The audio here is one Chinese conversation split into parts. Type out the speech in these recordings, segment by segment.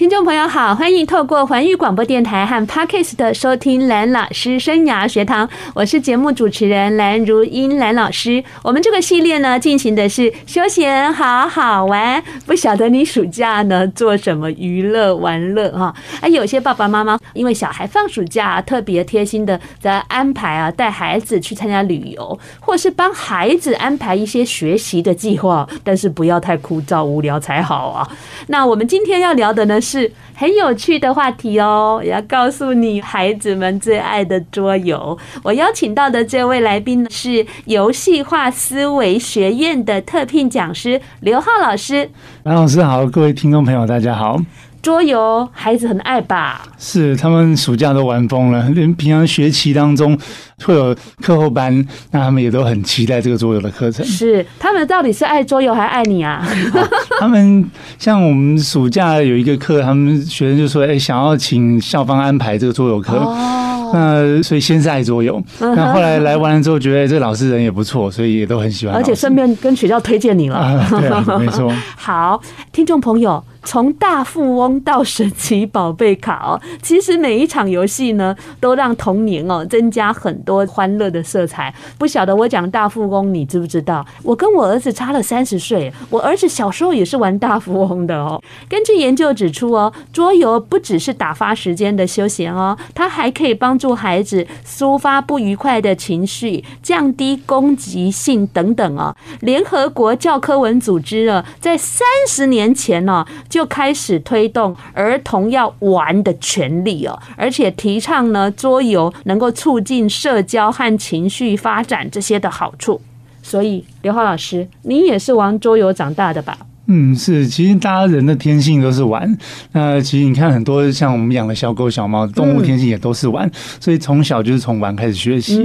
听众朋友好，欢迎透过环宇广播电台和 Parkes 的收听蓝老师生涯学堂，我是节目主持人蓝如英蓝老师。我们这个系列呢，进行的是休闲好好玩，不晓得你暑假呢做什么娱乐玩乐哈？啊，有些爸爸妈妈因为小孩放暑假，特别贴心的在安排啊，带孩子去参加旅游，或是帮孩子安排一些学习的计划，但是不要太枯燥无聊才好啊。那我们今天要聊的呢，是很有趣的话题哦，也要告诉你孩子们最爱的桌游。我邀请到的这位来宾是游戏化思维学院的特聘讲师刘浩老师。蓝老师好，各位听众朋友大家好。桌游孩子很爱吧？是，他们暑假都玩疯了。连平常学期当中会有课后班，那他们也都很期待这个桌游的课程。是，他们到底是爱桌游还爱你啊？啊 他们像我们暑假有一个课，他们学生就说：“哎、欸，想要请校方安排这个桌游课。哦”那所以先是爱桌游，那后来来完了之后，觉得这老师人也不错，所以也都很喜欢。而且顺便跟学校推荐你了。啊，对啊，没错。好，听众朋友。从大富翁到神奇宝贝卡哦，其实每一场游戏呢，都让童年哦增加很多欢乐的色彩。不晓得我讲大富翁，你知不知道？我跟我儿子差了三十岁，我儿子小时候也是玩大富翁的哦。根据研究指出哦，桌游不只是打发时间的休闲哦，它还可以帮助孩子抒发不愉快的情绪，降低攻击性等等哦。联合国教科文组织啊，在三十年前呢。就开始推动儿童要玩的权利哦，而且提倡呢，桌游能够促进社交和情绪发展这些的好处。所以刘浩老师，你也是玩桌游长大的吧？嗯，是，其实大家人的天性都是玩。那其实你看，很多像我们养的小狗、小猫，动物天性也都是玩。所以从小就是从玩开始学习。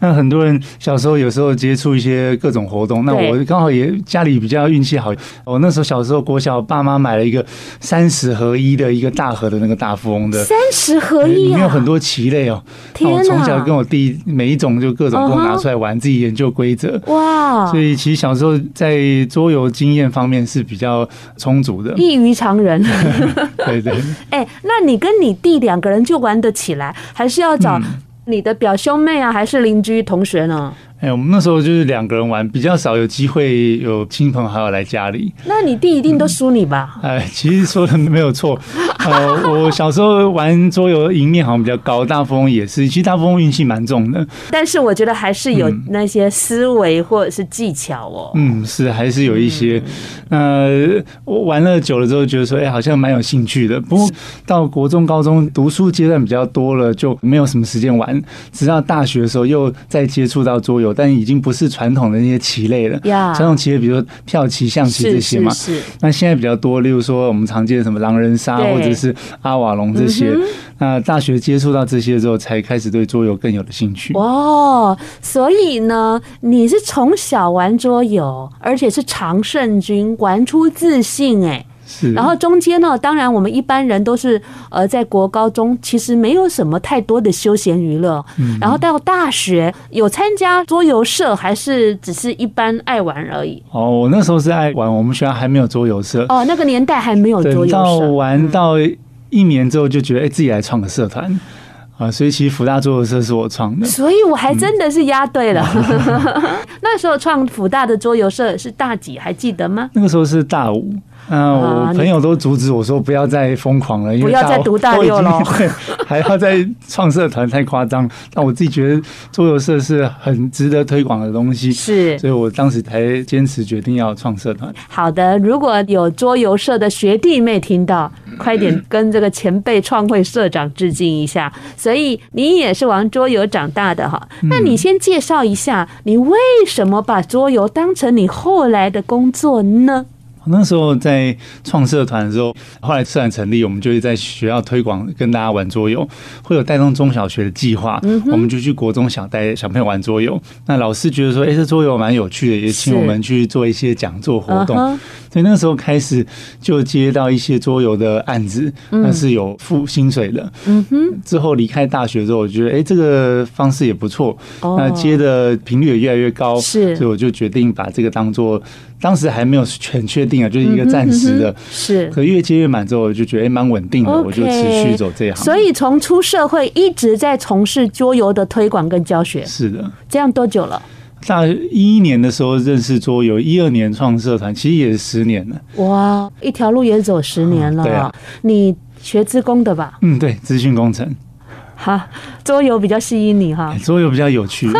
那很多人小时候有时候接触一些各种活动。那我刚好也家里比较运气好，我那时候小时候国小，爸妈买了一个三十合一的一个大盒的那个大富翁的。三十合一啊！里面有很多棋类哦。天哪！我从小跟我弟每一种就各种都拿出来玩，自己研究规则。哇！所以其实小时候在桌游经验方面是。比较充足的，异于常人。对 对。哎，那你跟你弟两个人就玩得起来，还是要找你的表兄妹啊，还是邻居同学呢？哎，我们那时候就是两个人玩，比较少有机会有亲朋好友来家里。那你弟一定都输你吧？哎、嗯，其实说的没有错。呃，我小时候玩桌游赢面好像比较高，大富翁也是。其实大富翁运气蛮重的，但是我觉得还是有那些思维或者是技巧哦。嗯，是还是有一些。呃，我玩了久了之后，觉得说，哎，好像蛮有兴趣的。不过到国中、高中读书阶段比较多了，就没有什么时间玩。直到大学的时候，又再接触到桌游。但已经不是传统的那些棋类了。传统棋类，比如说跳棋、象棋这些嘛。是。那现在比较多，例如说我们常见的什么狼人杀，或者是阿瓦隆这些。那大学接触到这些之后，才开始对桌游更有了兴趣。哦，所以呢，你是从小玩桌游，而且是常胜军，玩出自信哎。是，然后中间呢，当然我们一般人都是呃，在国高中其实没有什么太多的休闲娱乐，嗯，然后到大学有参加桌游社，还是只是一般爱玩而已。哦，我那时候是爱玩，我们学校还没有桌游社。哦，那个年代还没有桌游社。到玩到一年之后，就觉得哎，自己来创个社团啊，所以其实福大桌游社是我创的。所以我还真的是押对了。嗯、那时候创福大的桌游社是大几？还记得吗？那个时候是大五。嗯，我朋友都阻止我说不要再疯狂了，因为不要再读大六了，还要再创社团太夸张。但我自己觉得桌游社是很值得推广的东西，是，所以我当时才坚持决定要创社团。好的，如果有桌游社的学弟妹听到，快点跟这个前辈创会社长致敬一下。所以你也是玩桌游长大的哈，那你先介绍一下，你为什么把桌游当成你后来的工作呢？那时候在创社团的时候，后来社团成立，我们就是在学校推广，跟大家玩桌游，会有带动中小学的计划，我们就去国中小带小朋友玩桌游。那老师觉得说，哎，这桌游蛮有趣的，也请我们去做一些讲座活动。所以那时候开始就接到一些桌游的案子，那是有付薪水的。嗯哼。之后离开大学之后，我觉得哎，这个方式也不错。那接的频率也越来越高，是，所以我就决定把这个当做。当时还没有很确定啊，就是一个暂时的，是。可越接越满之后，我就觉得蛮稳定的，我就持续走这一行。所以从出社会一直在从事桌游的推广跟教学。是的，这样多久了？大一一年的时候认识桌游，一二年创社团，其实也是十年了。哇，一条路也走十年了。对啊，你学资工的吧？嗯，对，资讯工程。哈，桌游比较吸引你哈？桌游比较有趣。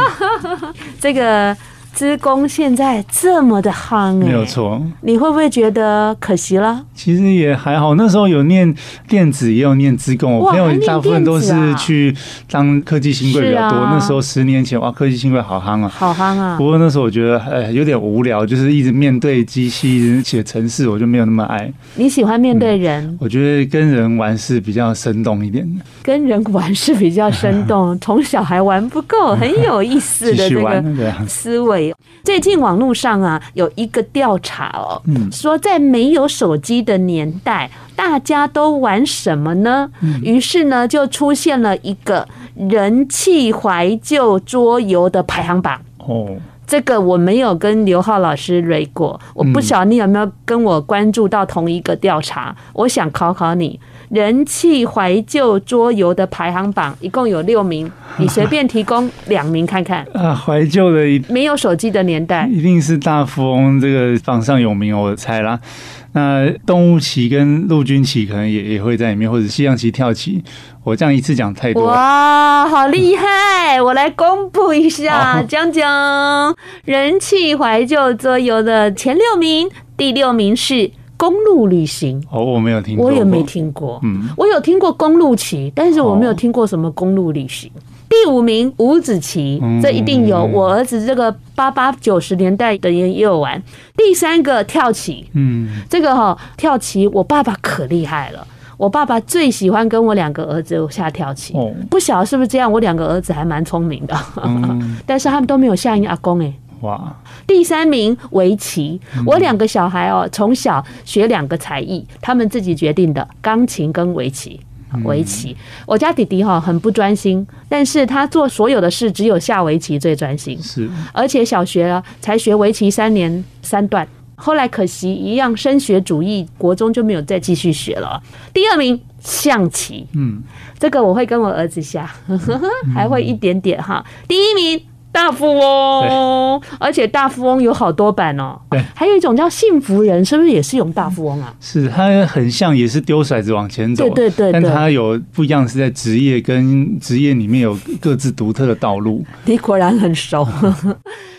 这个。资工现在这么的夯，欸，没有错。你会不会觉得可惜了？其实也还好，那时候有念电子，也有念资工。我朋友大部分都是去当科技新贵比较多。那时候十年前，哇，科技新贵好夯啊，好夯啊！不过那时候我觉得，哎，有点无聊，就是一直面对机器写程式，我就没有那么爱。你喜欢面对人？嗯，我觉得跟人玩是比较生动一点的。跟人玩是比较生动，从小还玩不够，很有意思的这个思维。最近网络上啊有一个调查哦，说在没有手机的年代，大家都玩什么呢？于是呢就出现了一个人气怀旧桌游的排行榜。哦，这个我没有跟刘浩老师瑞过，我不晓得你有没有跟我关注到同一个调查。我想考考你。人气怀旧桌游的排行榜一共有六名，你随便提供两名看看。啊，怀旧的没有手机的年代，一定是大富翁这个榜上有名，我猜啦。那动物棋跟陆军棋可能也也会在里面，或者西洋棋、跳棋。我这样一次讲太多。哇，好厉害！我来公布一下，讲讲人气怀旧桌游的前六名，第六名是。公路旅行哦，我没有听过，我也没听过。嗯，我有听过公路骑，但是我没有听过什么公路旅行。第五名五子棋，这一定有。我儿子这个八八九十年代的人也有玩。第三个跳棋，嗯，这个哈跳棋，我爸爸可厉害了。我爸爸最喜欢跟我两个儿子下跳棋。不晓得是不是这样？我两个儿子还蛮聪明的，但是他们都没有下赢阿公哎。哇！第三名围棋，我两个小孩哦，从小学两个才艺，他们自己决定的，钢琴跟围棋。围棋，我家弟弟哈很不专心，但是他做所有的事只有下围棋最专心。是，而且小学啊才学围棋三年三段，后来可惜一样升学主义，国中就没有再继续学了。第二名象棋，嗯，这个我会跟我儿子下，还会一点点哈。第一名。大富翁，而且大富翁有好多版哦。对，还有一种叫幸福人，是不是也是用大富翁啊？是，它很像，也是丢骰子往前走。对对对，但它有不一样，是在职业跟职业里面有各自独特的道路。你果然很熟。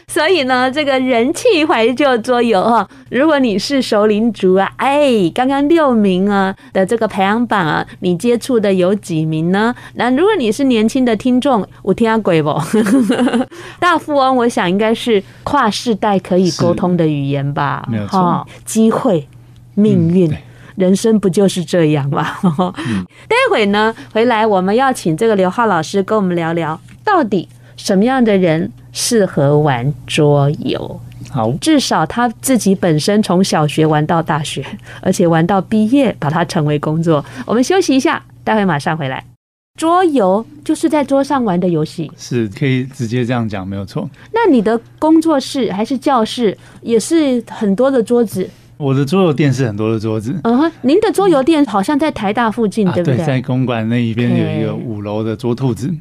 所以呢，这个人气怀旧桌游哈，如果你是熟龄族啊，哎，刚刚六名啊的这个排行榜啊，你接触的有几名呢？那如果你是年轻的听众，我听下鬼不？大富翁，我想应该是跨世代可以沟通的语言吧？没有错，机会、命运、嗯、人生不就是这样吗？嗯、待会呢，回来我们要请这个刘浩老师跟我们聊聊，到底什么样的人适合玩桌游，好，至少他自己本身从小学玩到大学，而且玩到毕业，把它成为工作。我们休息一下，待会马上回来。桌游就是在桌上玩的游戏，是可以直接这样讲，没有错。那你的工作室还是教室，也是很多的桌子？我的桌游店是很多的桌子。嗯哼，您的桌游店好像在台大附近，对不对？对，在公馆那一边有一个五楼的桌兔子。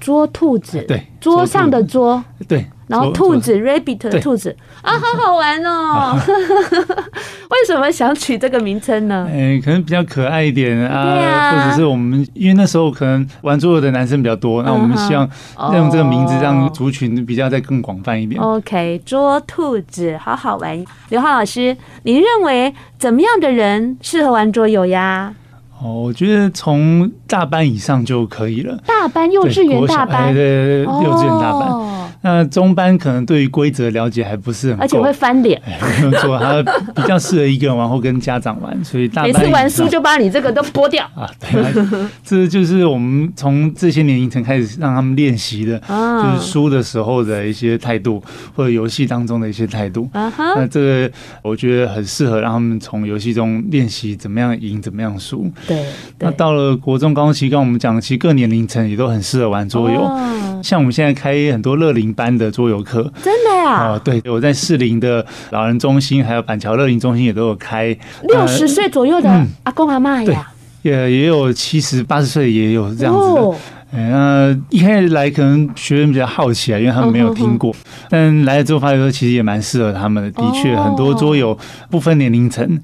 桌兔子，对，桌上的桌，对，然后兔子，rabbit 的兔子啊，好好玩哦！为什么想取这个名称呢？哎，可能比较可爱一点啊，或者是我们因为那时候可能玩桌游的男生比较多，那我们希望用这个名字让族群比较再更广泛一点。OK，捉兔子，好好玩。刘浩老师，您认为怎么样的人适合玩桌游呀？哦，我觉得从大班以上就可以了。大大班，幼稚园大班，对对对，幼稚园大班。哦那中班可能对于规则了解还不是很，而且会翻脸。没有错，他比较适合一个人玩或跟家长玩，所以大班 每次玩输就把你这个都剥掉啊。对啊，这就是我们从这些年龄层开始让他们练习的，就是输的时候的一些态度，或者游戏当中的一些态度。啊那这个我觉得很适合让他们从游戏中练习怎么样赢，怎么样输。对。那到了国中、高中期，刚我们讲的，其实各年龄层也都很适合玩桌游。像我们现在开很多乐龄班的桌游课，真的呀？啊，对，我在士林的老人中心，还有板桥乐龄中心也都有开。六十岁左右的阿公阿嬷呀，也也有七十八十岁也有这样子的。那一开始来可能学员比较好奇啊，因为他们没有听过，但来了之后发现说其实也蛮适合他们的。的确，很多桌游不分年龄层，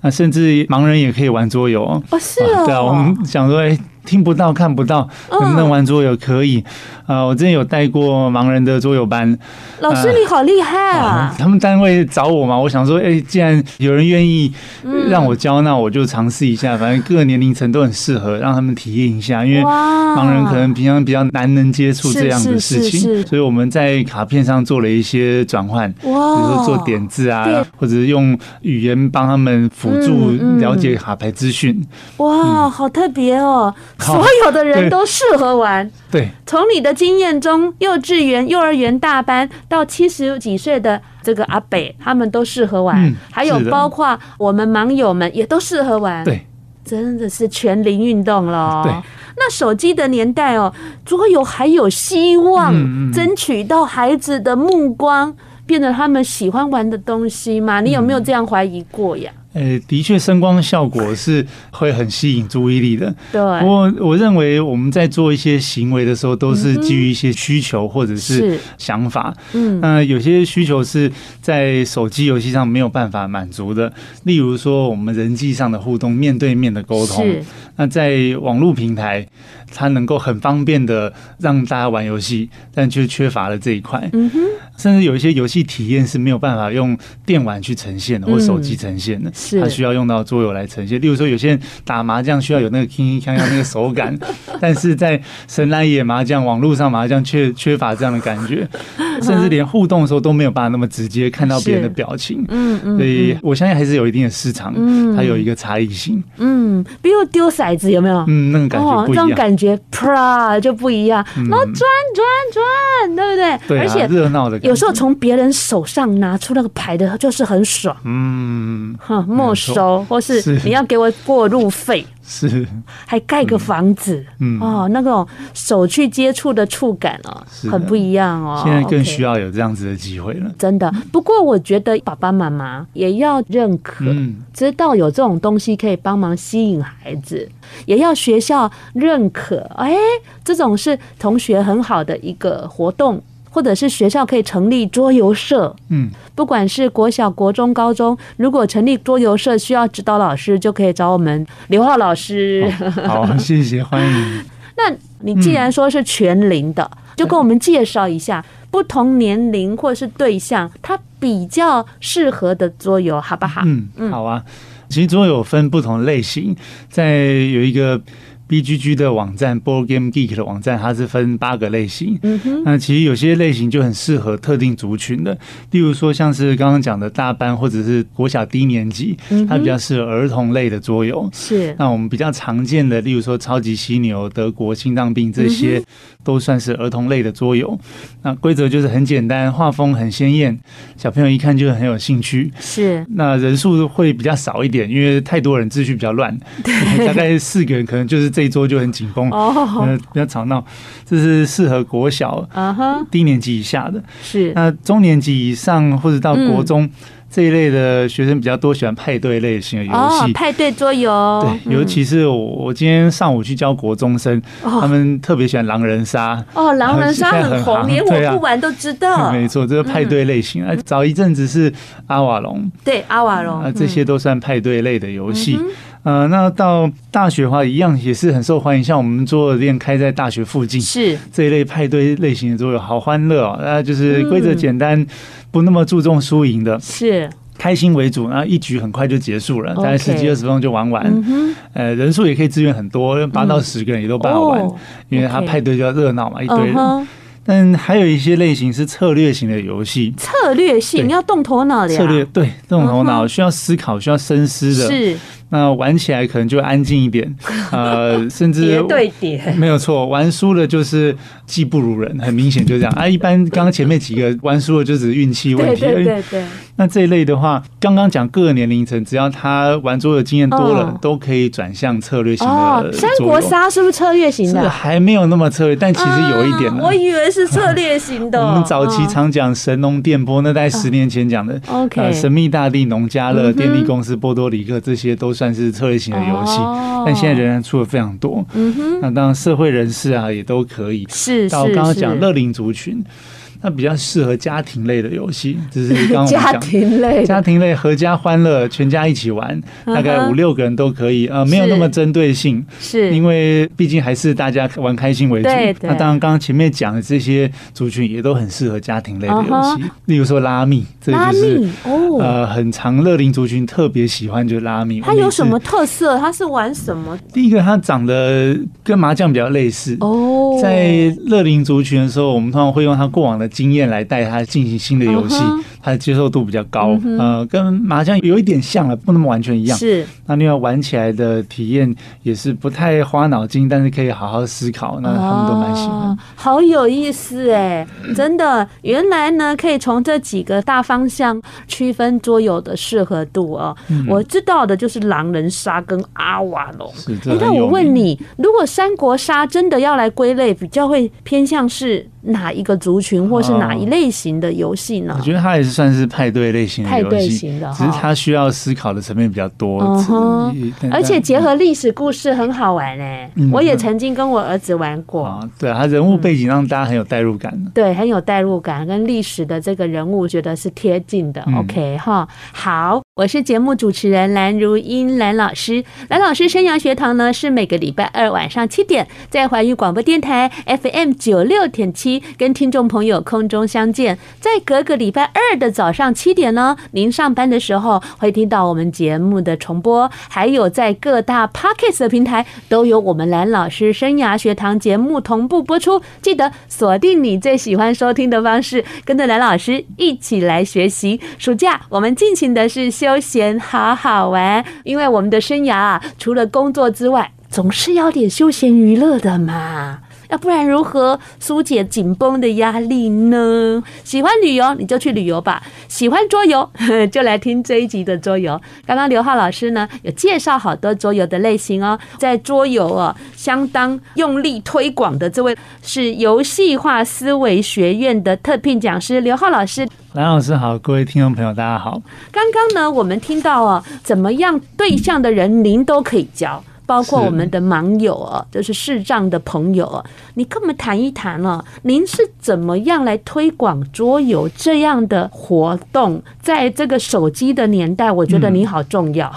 那甚至盲人也可以玩桌游哦。是啊，对啊，我们想说，哎。听不到，看不到，能不能玩桌游？可以啊，我之前有带过盲人的桌游班。老师，你好厉害啊！他们单位找我嘛，我想说，哎，既然有人愿意让我教，那我就尝试一下。反正各个年龄层都很适合，让他们体验一下。因为盲人可能平常比较难能接触这样的事情，所以我们在卡片上做了一些转换，比如说做点字啊，或者是用语言帮他们辅助了解卡牌资讯。哇，好特别哦！所有的人都适合玩。对，从你的经验中，幼稚园、幼儿园大班到七十几岁的这个阿北，他们都适合玩。还有包括我们盲友们也都适合玩。对，真的是全龄运动了。对，那手机的年代哦，桌游还有希望争取到孩子的目光，变成他们喜欢玩的东西吗？你有没有这样怀疑过呀？呃，的确，声光效果是会很吸引注意力的。对。不过，我认为我们在做一些行为的时候，都是基于一些需求或者是想法。嗯。那有些需求是在手机游戏上没有办法满足的，例如说我们人际上的互动、面对面的沟通。那在网络平台，它能够很方便的让大家玩游戏，但却缺乏了这一块。嗯哼。甚至有一些游戏体验是没有办法用电玩去呈现的，或手机呈现的。是，它需要用到桌游来呈现。例如说，有些人打麻将需要有那个铿铿锵锵那个手感，但是在神来野麻将网络上麻将却缺乏这样的感觉，甚至连互动的时候都没有办法那么直接看到别人的表情。嗯嗯，所以我相信还是有一定的市场，它有一个差异性。嗯，比如丢骰子有没有？嗯，那种感觉不一样，觉啪就不一样，然后转转转，对不对？对，而且热闹的。有时候从别人手上拿出那个牌的，就是很爽。嗯，哼。没收，或是你要给我过路费，是还盖个房子，嗯哦，那种手去接触的触感哦，很不一样哦。现在更需要有这样子的机会了，真的。不过我觉得爸爸妈妈也要认可，知道有这种东西可以帮忙吸引孩子，也要学校认可。哎，这种是同学很好的一个活动。或者是学校可以成立桌游社，嗯，不管是国小、国中、高中，如果成立桌游社需要指导老师，就可以找我们刘浩老师。好，好，谢谢，欢迎。那你既然说是全龄的，嗯、就跟我们介绍一下不同年龄或是对象，他比较适合的桌游，好不好？嗯，好啊。其实桌游分不同类型，在有一个。BGG 的网站，Board Game Geek 的网站，它是分八个类型。嗯哼，那其实有些类型就很适合特定族群的，例如说像是刚刚讲的大班或者是国小低年级，它比较适合儿童类的桌游。是，那我们比较常见的，例如说超级犀牛、德国心脏病这些，都算是儿童类的桌游。那规则就是很简单，画风很鲜艳，小朋友一看就很有兴趣。是，那人数会比较少一点，因为太多人秩序比较乱，大概四个人可能就是。这一桌就很紧绷，呃，比较吵闹。这是适合国小低年级以下的，是那中年级以上或者到国中这一类的学生比较多，喜欢派对类型的游戏，派对桌游。对，尤其是我我今天上午去教国中生，他们特别喜欢狼人杀。哦，狼人杀很红，连我不玩都知道。没错，这个派对类型。啊，早一阵子是阿瓦隆，对，阿瓦隆啊，这些都算派对类的游戏。呃，那到大学的话，一样也是很受欢迎。像我们桌游店开在大学附近，是这一类派对类型的桌游，好欢乐哦。那就是规则简单，不那么注重输赢的。是，开心为主，然后一局很快就结束了，大概十几二十分钟就玩完。嗯、呃，人数也可以支援很多，八到十个人也都办完，嗯哦、因为他派对就要热闹嘛一堆人。Uh. 但还有一些类型是策略型的游戏，策略性你要动头脑的呀。策略对，动头脑需要思考，需要深思的。是。那玩起来可能就安静一点，呃，甚至 叠对叠，没有错，玩输了就是技不如人，很明显就这样啊。一般刚刚前面几个玩输了就只是运气问题，对对对对。那这一类的话，刚刚讲各个年龄层，只要他玩桌游经验多了，哦、都可以转向策略型的。哦，三国杀是不是策略型的？还没有那么策略，但其实有一点呢、啊。我以为是策略型的。我们早期常讲神农电波，那在十年前讲的。OK、呃。神秘大地、农家乐、电力公司、波多黎各，这些都算是策略型的游戏，但现在仍然出了非常多。嗯哼。那当然，社会人士啊，也都可以。是。到刚刚讲乐龄族群。那比较适合家庭类的游戏，就是刚刚讲 家庭类，家庭类合家欢乐，全家一起玩，大概五六个人都可以，呃，没有那么针对性，是，因为毕竟还是大家玩开心为主。那当然，刚刚前面讲的这些族群也都很适合家庭类的游戏，例如说拉密，这个就是呃很常乐龄族群特别喜欢，就是拉密。它有什么特色？它是玩什么？第一个，它长得跟麻将比较类似哦，在乐龄族群的时候，我们通常会用它过往的。经验来带他进行新的游戏，uh huh. 他的接受度比较高。Uh huh. 呃，跟麻将有一点像了，不那么完全一样。是，那另外玩起来的体验也是不太花脑筋，但是可以好好思考。那他们都蛮喜欢。Oh, 好有意思哎，真的，原来呢可以从这几个大方向区分桌游的适合度哦。嗯、我知道的就是狼人杀跟阿瓦隆。是，哎，那我问你，如果三国杀真的要来归类，比较会偏向是？哪一个族群或是哪一类型的游戏呢？我觉得它也是算是派对类型的游戏，派对型的，只是它需要思考的层面比较多。而且结合历史故事很好玩哎，我也曾经跟我儿子玩过。对啊，它人物背景让大家很有代入感。对，很有代入感，跟历史的这个人物觉得是贴近的。OK 哈，好，我是节目主持人蓝如英蓝老师，蓝老师生涯学堂呢是每个礼拜二晚上七点在环宇广播电台 FM 九六点七。跟听众朋友空中相见，在隔个礼拜二的早上七点呢，您上班的时候会听到我们节目的重播，还有在各大 Podcast 的平台都有我们蓝老师生涯学堂节目同步播出。记得锁定你最喜欢收听的方式，跟着蓝老师一起来学习。暑假我们进行的是休闲好好玩，因为我们的生涯啊，除了工作之外，总是要点休闲娱乐的嘛。要不然如何疏解紧绷的压力呢？喜欢旅游你就去旅游吧，喜欢桌游 就来听这一集的桌游。刚刚刘浩老师呢有介绍好多桌游的类型哦，在桌游哦相当用力推广的这位是游戏化思维学院的特聘讲师刘浩老师。蓝老师好，各位听众朋友大家好。刚刚呢我们听到哦，怎么样对象的人您都可以教。包括我们的盲友啊，就是视障的朋友啊，你跟我们谈一谈哦，您是怎么样来推广桌游这样的活动？在这个手机的年代，我觉得你好重要，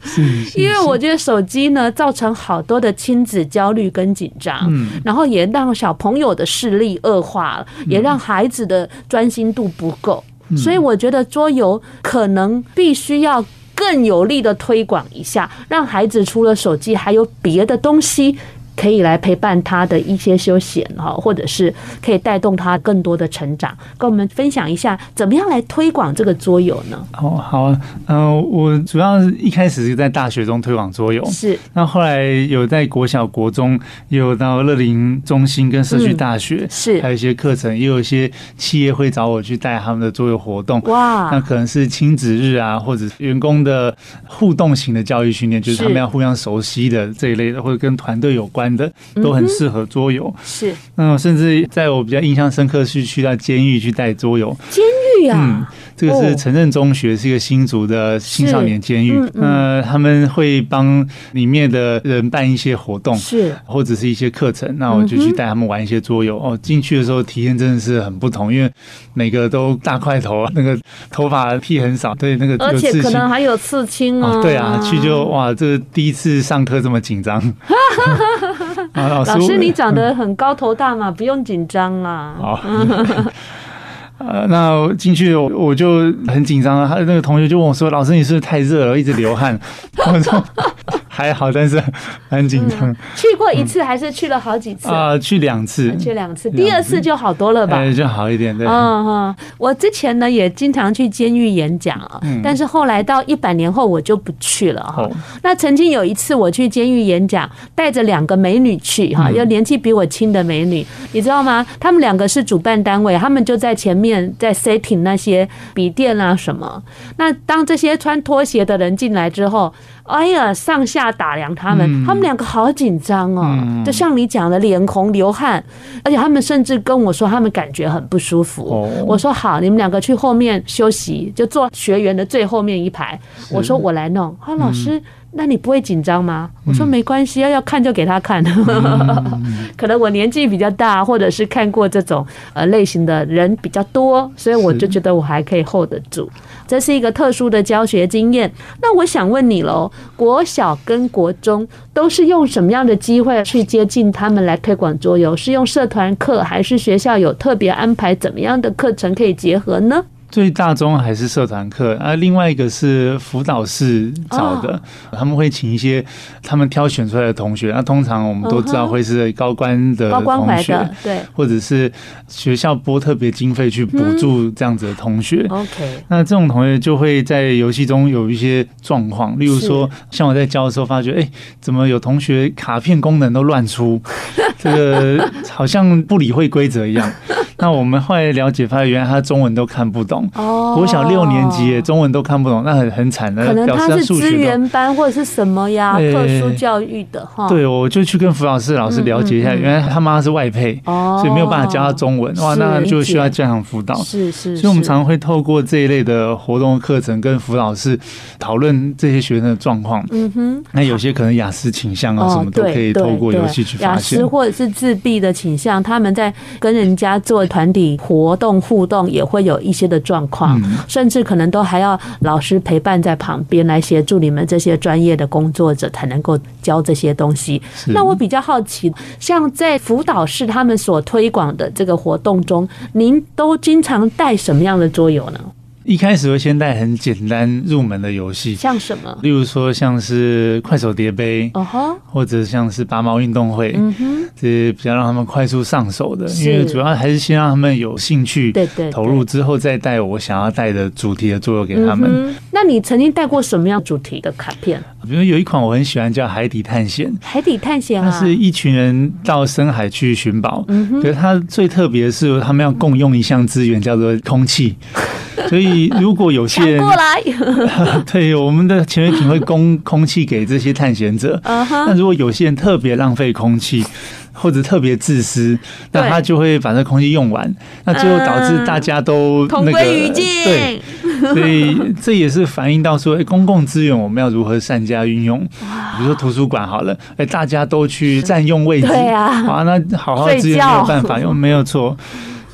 因为我觉得手机呢造成好多的亲子焦虑跟紧张，然后也让小朋友的视力恶化了，也让孩子的专心度不够，所以我觉得桌游可能必须要。更有力的推广一下，让孩子除了手机，还有别的东西。可以来陪伴他的一些休闲哈，或者是可以带动他更多的成长，跟我们分享一下怎么样来推广这个桌游呢？哦，好啊，嗯、呃，我主要是一开始是在大学中推广桌游，是，那后来有在国小、国中，也有到乐龄中心跟社区大学，嗯、是，还有一些课程，也有一些企业会找我去带他们的桌游活动，哇，那可能是亲子日啊，或者员工的互动型的教育训练，就是。他们要互相熟悉的这一类的，或者跟团队有关。的都很适合桌游，是，嗯，甚至在我比较印象深刻是去到监狱去带桌游，监狱啊，嗯，这个是城镇中学，是一个新竹的青少年监狱，嗯，他们会帮里面的人办一些活动，是，或者是一些课程，那我就去带他们玩一些桌游，哦，进去的时候体验真的是很不同，因为每个都大块头，那个头发屁很少，对，那个而且可能还有刺青哦，对啊，去就哇，这个第一次上课这么紧张。老师，你长得很高头大嘛，不用紧张啦。呃，那进去我我就很紧张，他那个同学就问我说：“老师，你是不是太热了，一直流汗？”我说。还好，但是很紧张。去过一次还是去了好几次啊？去两次，去两次，第二次就好多了吧？就好一点。对，嗯哼。我之前呢也经常去监狱演讲啊，但是后来到一百年后我就不去了哈。那曾经有一次我去监狱演讲，带着两个美女去哈，要年纪比我轻的美女，你知道吗？他们两个是主办单位，他们就在前面在 setting 那些笔电啊什么。那当这些穿拖鞋的人进来之后，哎呀，上下打量他们，嗯、他们两个好紧张哦，嗯、就像你讲的，脸红流汗，而且他们甚至跟我说，他们感觉很不舒服。哦、我说好，你们两个去后面休息，就坐学员的最后面一排。我说我来弄。他说，老师。嗯那你不会紧张吗？我说没关系，要要看就给他看。可能我年纪比较大，或者是看过这种呃类型的人比较多，所以我就觉得我还可以 hold 得住。这是一个特殊的教学经验。那我想问你喽，国小跟国中都是用什么样的机会去接近他们来推广桌游？是用社团课，还是学校有特别安排怎么样的课程可以结合呢？最大宗还是社团课，啊，另外一个是辅导室找的，他们会请一些他们挑选出来的同学，那通常我们都知道会是高官的同学，对，或者是学校拨特别经费去补助这样子的同学。OK，那这种同学就会在游戏中有一些状况，例如说，像我在教的时候发觉，哎，怎么有同学卡片功能都乱出，这个好像不理会规则一样。那我们后来了解发现，原来他中文都看不懂。哦，国小六年级，中文都看不懂，那很很惨的。可能他是资源班或者是什么呀？特殊教育的哈。对，我就去跟辅导室老师了解一下，原来他妈是外配，所以没有办法教他中文。哇，那就需要加强辅导。是是。所以我们常常会透过这一类的活动课程，跟辅导室讨论这些学生的状况。嗯哼。那有些可能雅思倾向啊，什么都可以透过游戏去发现。雅思或者是自闭的倾向，他们在跟人家做。团体活动互动也会有一些的状况，甚至可能都还要老师陪伴在旁边来协助你们这些专业的工作者，才能够教这些东西。那我比较好奇，像在辅导室他们所推广的这个活动中，您都经常带什么样的桌游呢？一开始会先带很简单入门的游戏，像什么？例如说像是快手叠杯，哦吼，或者像是拔毛运动会，嗯哼，这些比较让他们快速上手的，因为主要还是先让他们有兴趣，对对，投入之后再带我想要带的主题的作用给他们。那你曾经带过什么样主题的卡片？比如有一款我很喜欢叫《海底探险》，海底探险啊，它是一群人到深海去寻宝，嗯哼，可是它最特别的是他们要共用一项资源，叫做空气。所以，如果有些人过来，对，我们的潜水艇会供空气给这些探险者。那如果有些人特别浪费空气，或者特别自私，那他就会把这空气用完，那最后导致大家都那个对。所以这也是反映到说，哎，公共资源我们要如何善加运用？比如说图书馆好了，哎，大家都去占用位置，对啊，啊，那好好资源没有办法用，没有错。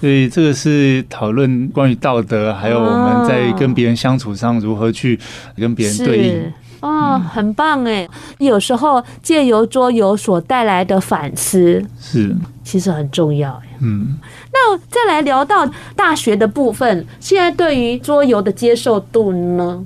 所以这个是讨论关于道德，还有我们在跟别人相处上如何去跟别人对应。哦，很棒哎！有时候借由桌游所带来的反思，是其实很重要。嗯，那再来聊到大学的部分，现在对于桌游的接受度呢？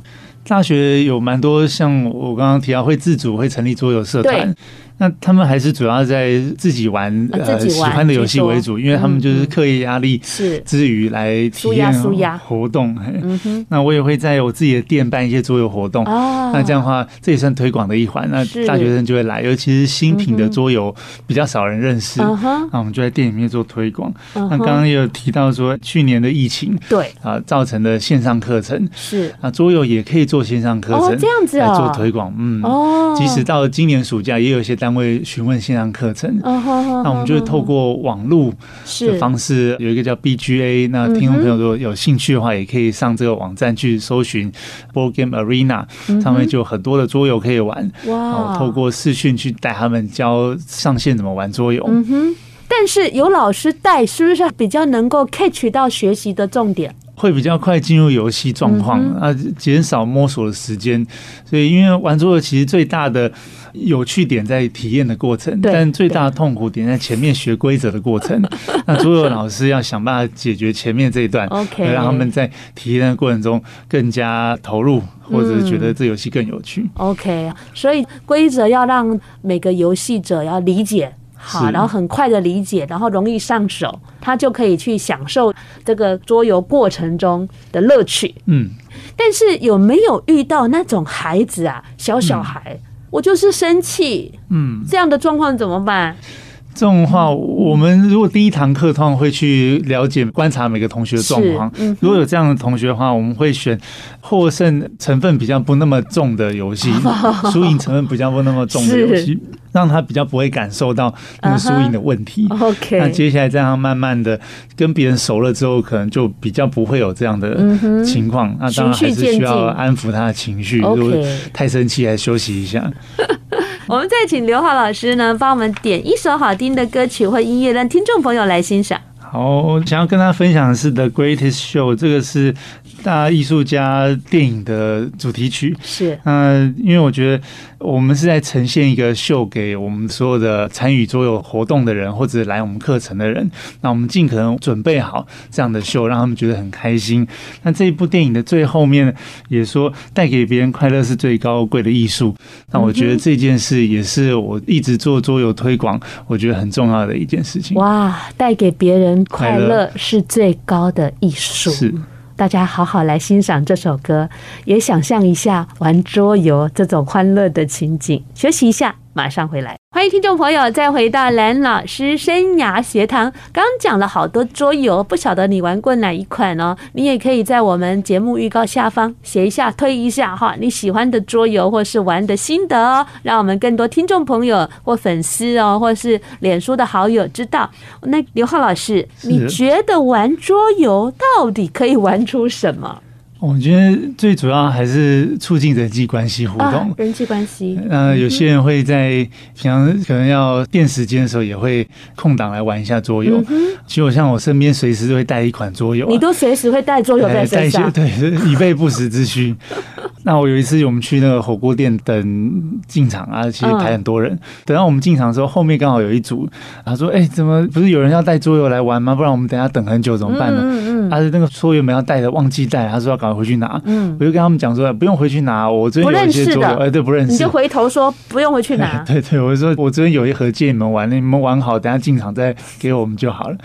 大学有蛮多像我刚刚提到会自主会成立桌游社团。那他们还是主要在自己玩呃喜欢的游戏为主，因为他们就是课业压力是之余来体验活动。嗯哼。那我也会在我自己的店办一些桌游活动。哦。那这样的话，这也算推广的一环。那大学生就会来，尤其是新品的桌游比较少人认识。那我们就在店里面做推广。那刚刚也有提到说，去年的疫情对啊造成的线上课程是啊桌游也可以做线上课程这样子来做推广。嗯哦。即使到今年暑假，也有一些单。会询问线上课程，那我们就是透过网络的方式，有一个叫 BGA。那听众朋友如果有兴趣的话，也可以上这个网站去搜寻 Board Game Arena，上面就有很多的桌游可以玩。哇！透过视讯去带他们教上线怎么玩桌游。嗯哼。但是有老师带，是不是比较能够 catch 到学习的重点？会比较快进入游戏状况啊，减少摸索的时间。所以，因为玩桌游其实最大的有趣点在体验的过程，但最大的痛苦点在前面学规则的过程。那桌游老师要想办法解决前面这一段，OK，让他们在体验的过程中更加投入，或者是觉得这游戏更有趣。嗯、OK，所以规则要让每个游戏者要理解。好，然后很快的理解，然后容易上手，他就可以去享受这个桌游过程中的乐趣。嗯，但是有没有遇到那种孩子啊，小小孩，嗯、我就是生气，嗯，这样的状况怎么办？这种话，我们如果第一堂课通常会去了解、观察每个同学的状况。嗯、如果有这样的同学的话，我们会选获胜成分比较不那么重的游戏，输赢成分比较不那么重的游戏，让他比较不会感受到那个输赢的问题。Uh-huh. OK，那接下来这样慢慢的跟别人熟了之后，可能就比较不会有这样的情况。那当然还是需要安抚他的情绪，如果太生气，还休息一下。我们再请刘浩老师呢，帮我们点一首好听的歌曲或音乐，让听众朋友来欣赏。好，想要跟大家分享的是《The Greatest Show》，这个是大艺术家电影的主题曲。是，嗯，因为我觉得我们是在呈现一个秀给我们所有的参与桌游活动的人，或者来我们课程的人。那我们尽可能准备好这样的秀，让他们觉得很开心。那这一部电影的最后面也说，带给别人快乐是最高贵的艺术。那我觉得这件事也是我一直做桌游推广，我觉得很重要的一件事情。哇，带给别人。快乐是最高的艺术。是，大家好好来欣赏这首歌，也想象一下玩桌游这种欢乐的情景。休息一下，马上回来。欢迎听众朋友再回到蓝老师生涯学堂。刚刚讲了好多桌游，不晓得你玩过哪一款哦？你也可以在我们节目预告下方写一下、推一下哈，你喜欢的桌游或是玩的心得哦，让我们更多听众朋友或粉丝哦，或是脸书的好友知道。那刘浩老师，你觉得玩桌游到底可以玩出什么？我觉得最主要还是促进人际关系互动，啊、人际关系。呃，有些人会在平常可能要垫时间的时候，也会空档来玩一下桌游。嗯、其实我像我身边随时都会带一款桌游，啊，你都随时会带桌游在身上，对，以备不时之需。那我有一次我们去那个火锅店等进场啊，其实排很多人。嗯、等到我们进场的时候，后面刚好有一组，他说：“哎、欸，怎么不是有人要带桌游来玩吗？不然我们等下等很久怎么办呢？”嗯嗯，他是那个桌游没要带的，忘记带，他说要搞。回去拿，嗯，我就跟他们讲说，不用回去拿，我这边有一些桌游，哎，对，不认识，你就回头说不用回去拿，对对，我就说我这边有一盒借你们玩，你们玩好，等下进场再给我们就好了，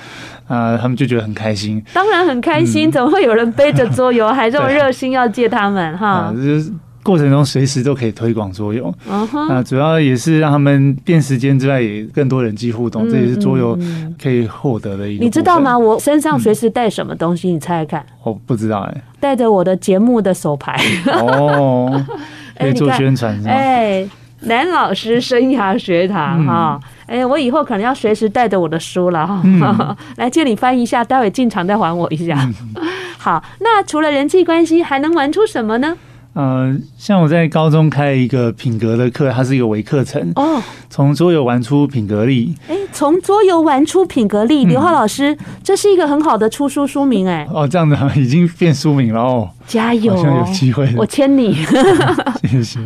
啊、呃，他们就觉得很开心，当然很开心，嗯、怎么会有人背着桌游还这么 热心要借他们哈？就是。过程中随时都可以推广桌游，啊，主要也是让他们变时间之外，也更多人际互动，这也是桌游可以获得的一个。你知道吗？我身上随时带什么东西？你猜猜看。我不知道哎。带着我的节目的手牌。哦。可以做宣传是吗？哎，男老师生涯学堂哈，哎，我以后可能要随时带着我的书了哈。来借你翻一下，待会进场再还我一下。好，那除了人际关系，还能玩出什么呢？呃，像我在高中开一个品格的课，它是一个微课程哦。从桌游玩出品格力，哎，从桌游玩出品格力，刘浩老师，这是一个很好的出书书名哎。哦，这样的 已经变书名了哦。加油，好像有机会，我签你。谢谢。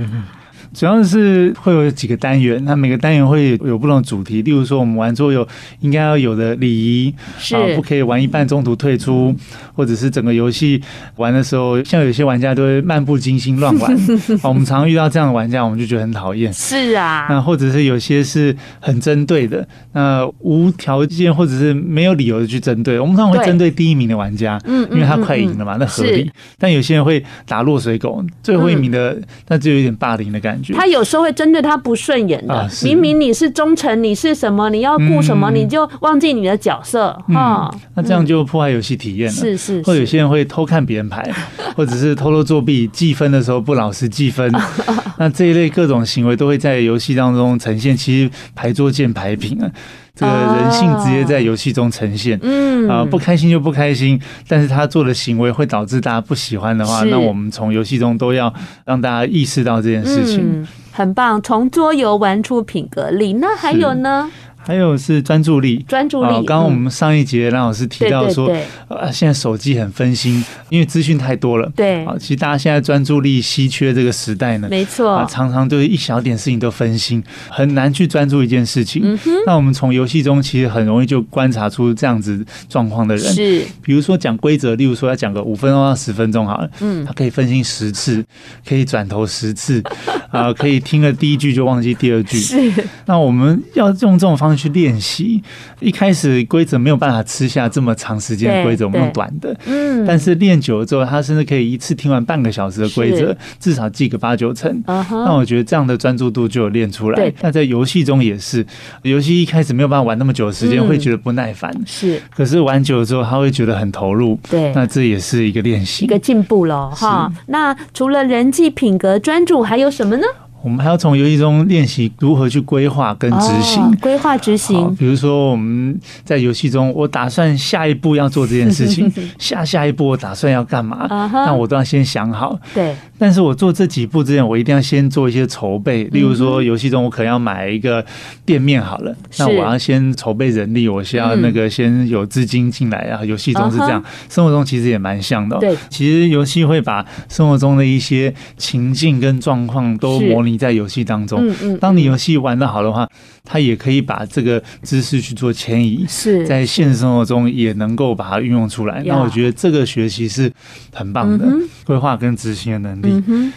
主要是会有几个单元，那每个单元会有不同的主题。例如说，我们玩桌游应该要有的礼仪，是啊，不可以玩一半中途退出，或者是整个游戏玩的时候，像有些玩家都会漫不经心乱玩。我们常常遇到这样的玩家，我们就觉得很讨厌。是啊，那或者是有些是很针对的，那无条件或者是没有理由的去针对。我们常常会针对第一名的玩家，嗯，因为他快赢了嘛，那合理。但有些人会打落水狗，最后一名的，那就有点霸凌的感觉。他有时候会针对他不顺眼的，啊、明明你是忠诚，你是什么，你要顾什么，嗯、你就忘记你的角色哈。嗯、那这样就破坏游戏体验了。是，是是，或有些人会偷看别人牌，或者是偷偷作弊，计分的时候不老实计分。那这一类各种行为都会在游戏当中呈现。其实牌桌见牌品啊。这个人性直接在游戏中呈现，嗯啊，不开心就不开心，但是他做的行为会导致大家不喜欢的话，那我们从游戏中都要让大家意识到这件事情。很棒，从桌游玩出品格力，那还有呢？还有是专注力，专注力。刚刚我们上一节蓝老师提到说，呃，现在手机很分心，因为资讯太多了。对，啊，其实大家现在专注力稀缺这个时代呢，没错，常常都是一小点事情都分心，很难去专注一件事情。嗯那我们从游戏中其实很容易就观察出这样子状况的人，是，比如说讲规则，例如说要讲个五分钟到十分钟好了，嗯，他可以分心十次，可以转头十次，啊，可以听了第一句就忘记第二句。是，那我们要用这种方式去练习。一开始规则没有办法吃下这么长时间的规则，我们用短的，嗯，但是练久了之后，他甚至可以一次听完半个小时的规则，至少记个八九成。那我觉得这样的专注度就有练出来。那在游戏中也是，游戏一开始没有办法玩那么久的时间，会觉得不耐烦，是。可是玩久了之后，他会觉得很投入，对。那这也是一个练习，一个进步了哈。那除了人际品格专注，还有什么呢？我们还要从游戏中练习如何去规划跟执行。规划执行，比如说我们在游戏中，我打算下一步要做这件事情，下下一步我打算要干嘛，那我都要先想好。对。但是我做这几步之前，我一定要先做一些筹备。例如说，游戏中我可能要买一个店面好了，那我要先筹备人力，我需要那个先有资金进来啊。游戏中是这样，生活中其实也蛮像的。对，其实游戏会把生活中的一些情境跟状况都模拟在游戏当中。嗯嗯。当你游戏玩得好的话，他也可以把这个知识去做迁移，是在现实生活中也能够把它运用出来。那我觉得这个学习是很棒的，规划跟执行的能力。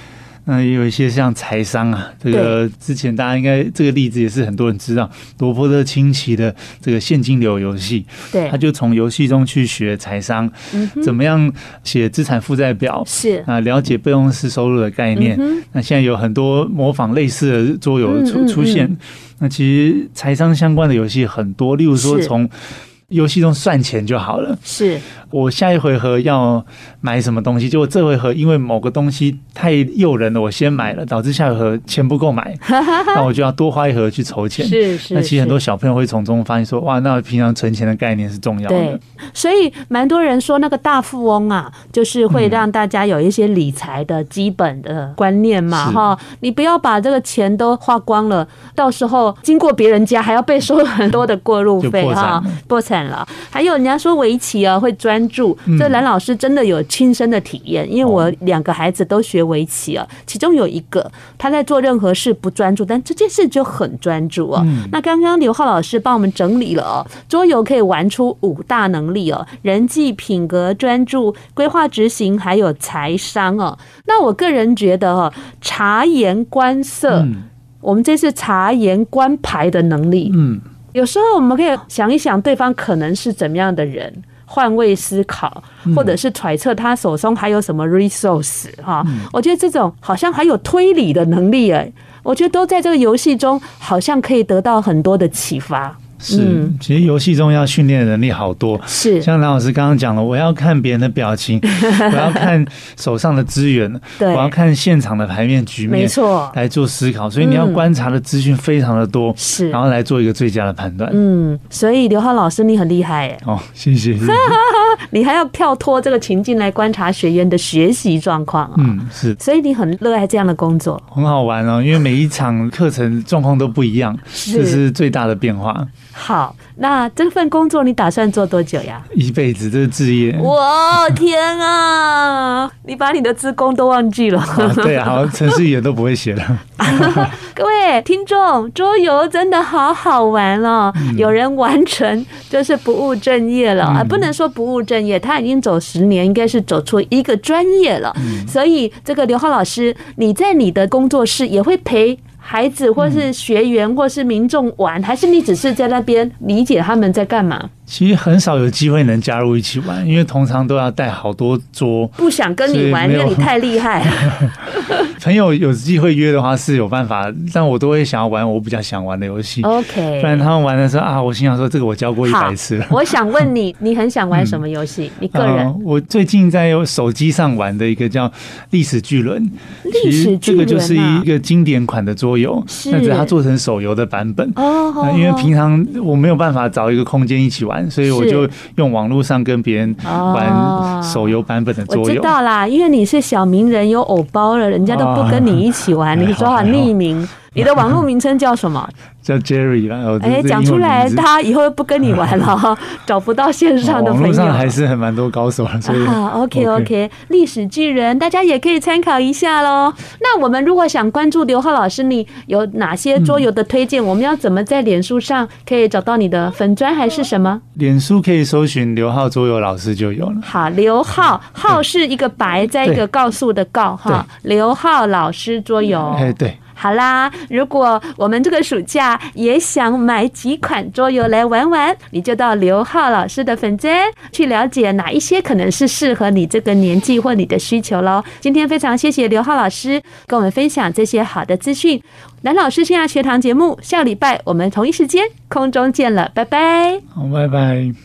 那也有一些像财商啊，这个之前大家应该这个例子也是很多人知道，罗伯特清崎的这个现金流游戏，对，他就从游戏中去学财商，怎么样写资产负债表，是。啊，了解被动式收入的概念。那现在有很多模仿类似的桌游出出现，那其实财商相关的游戏很多，例如说从游戏中算钱就好了，是。我下一回合要买什么东西？结果这回合因为某个东西太诱人了，我先买了，导致下回合钱不够买，那我就要多花一盒去筹钱。是是。那其实很多小朋友会从中发现说，哇，那平常存钱的概念是重要的。对。所以蛮多人说那个大富翁啊，就是会让大家有一些理财的基本的观念嘛，哈。你不要把这个钱都花光了，到时候经过别人家还要被收很多的过路费哈，破产了。还有人家说围棋啊会专。注这蓝老师真的有亲身的体验，因为我两个孩子都学围棋啊，其中有一个他在做任何事不专注，但这件事就很专注啊。那刚刚刘浩老师帮我们整理了哦，桌游可以玩出五大能力哦：人际、品格、专注、规划、执行，还有财商哦。那我个人觉得哈，察言观色，我们这是察言观牌的能力。嗯，有时候我们可以想一想，对方可能是怎么样的人。换位思考，或者是揣测他手中还有什么 resource 哈，我觉得这种好像还有推理的能力哎，我觉得都在这个游戏中好像可以得到很多的启发。是，其实游戏中要训练的能力好多。是，像蓝老师刚刚讲了，我要看别人的表情，我要看手上的资源，对，我要看现场的牌面局面，没错，来做思考。所以你要观察的资讯非常的多，是，然后来做一个最佳的判断。嗯，所以刘浩老师你很厉害哎。哦，谢谢。谢谢 你还要跳脱这个情境来观察学员的学习状况啊。嗯，是。所以你很热爱这样的工作，很好玩哦，因为每一场课程状况都不一样，这是最大的变化。好，那这份工作你打算做多久呀？一辈子，这是志业。哇，天啊！你把你的职工都忘记了。啊对啊，好，程序也都不会写了。各位听众，桌游真的好好玩哦！嗯、有人完成就是不务正业了、嗯、啊，不能说不务正业，他已经走十年，应该是走出一个专业了。嗯、所以，这个刘浩老师，你在你的工作室也会陪孩子，或是学员，或是民众玩，还是你只是在那边理解他们在干嘛？其实很少有机会能加入一起玩，因为通常都要带好多桌，不想跟你玩，因为你太 厉害。朋友有机会约的话是有办法，但我都会想要玩我比较想玩的游戏。OK，不然他们玩的时候啊，我心想说这个我教过一百次了。我想问你，你很想玩什么游戏？你个人？我最近在用手机上玩的一个叫《历史巨轮》，历史巨轮，这个就是一个经典款的桌游，但是它做成手游的版本。哦，因为平常我没有办法找一个空间一起玩。所以我就用网络上跟别人玩手游版本的桌游。我知道啦，因为你是小名人有偶包了，人家都不跟你一起玩，你说好匿名。你的网络名称叫什么？叫 Jerry 啦。哎，讲出来，他以后不跟你玩了，找不到线上的朋友。网络上还是很蛮多高手的，所以。啊，OK OK，历史巨人，大家也可以参考一下喽。那我们如果想关注刘浩老师，你有哪些桌游的推荐？我们要怎么在脸书上可以找到你的粉砖还是什么？脸书可以搜寻刘浩桌游老师就有了。好，刘浩浩是一个白，在一个告诉的告哈，刘浩老师桌游。哎，对。好啦，如果我们这个暑假也想买几款桌游来玩玩，你就到刘浩老师的粉专去了解哪一些可能是适合你这个年纪或你的需求喽。今天非常谢谢刘浩老师跟我们分享这些好的资讯。蓝老师线下学堂节目，下礼拜我们同一时间空中见了，拜拜。好，拜拜。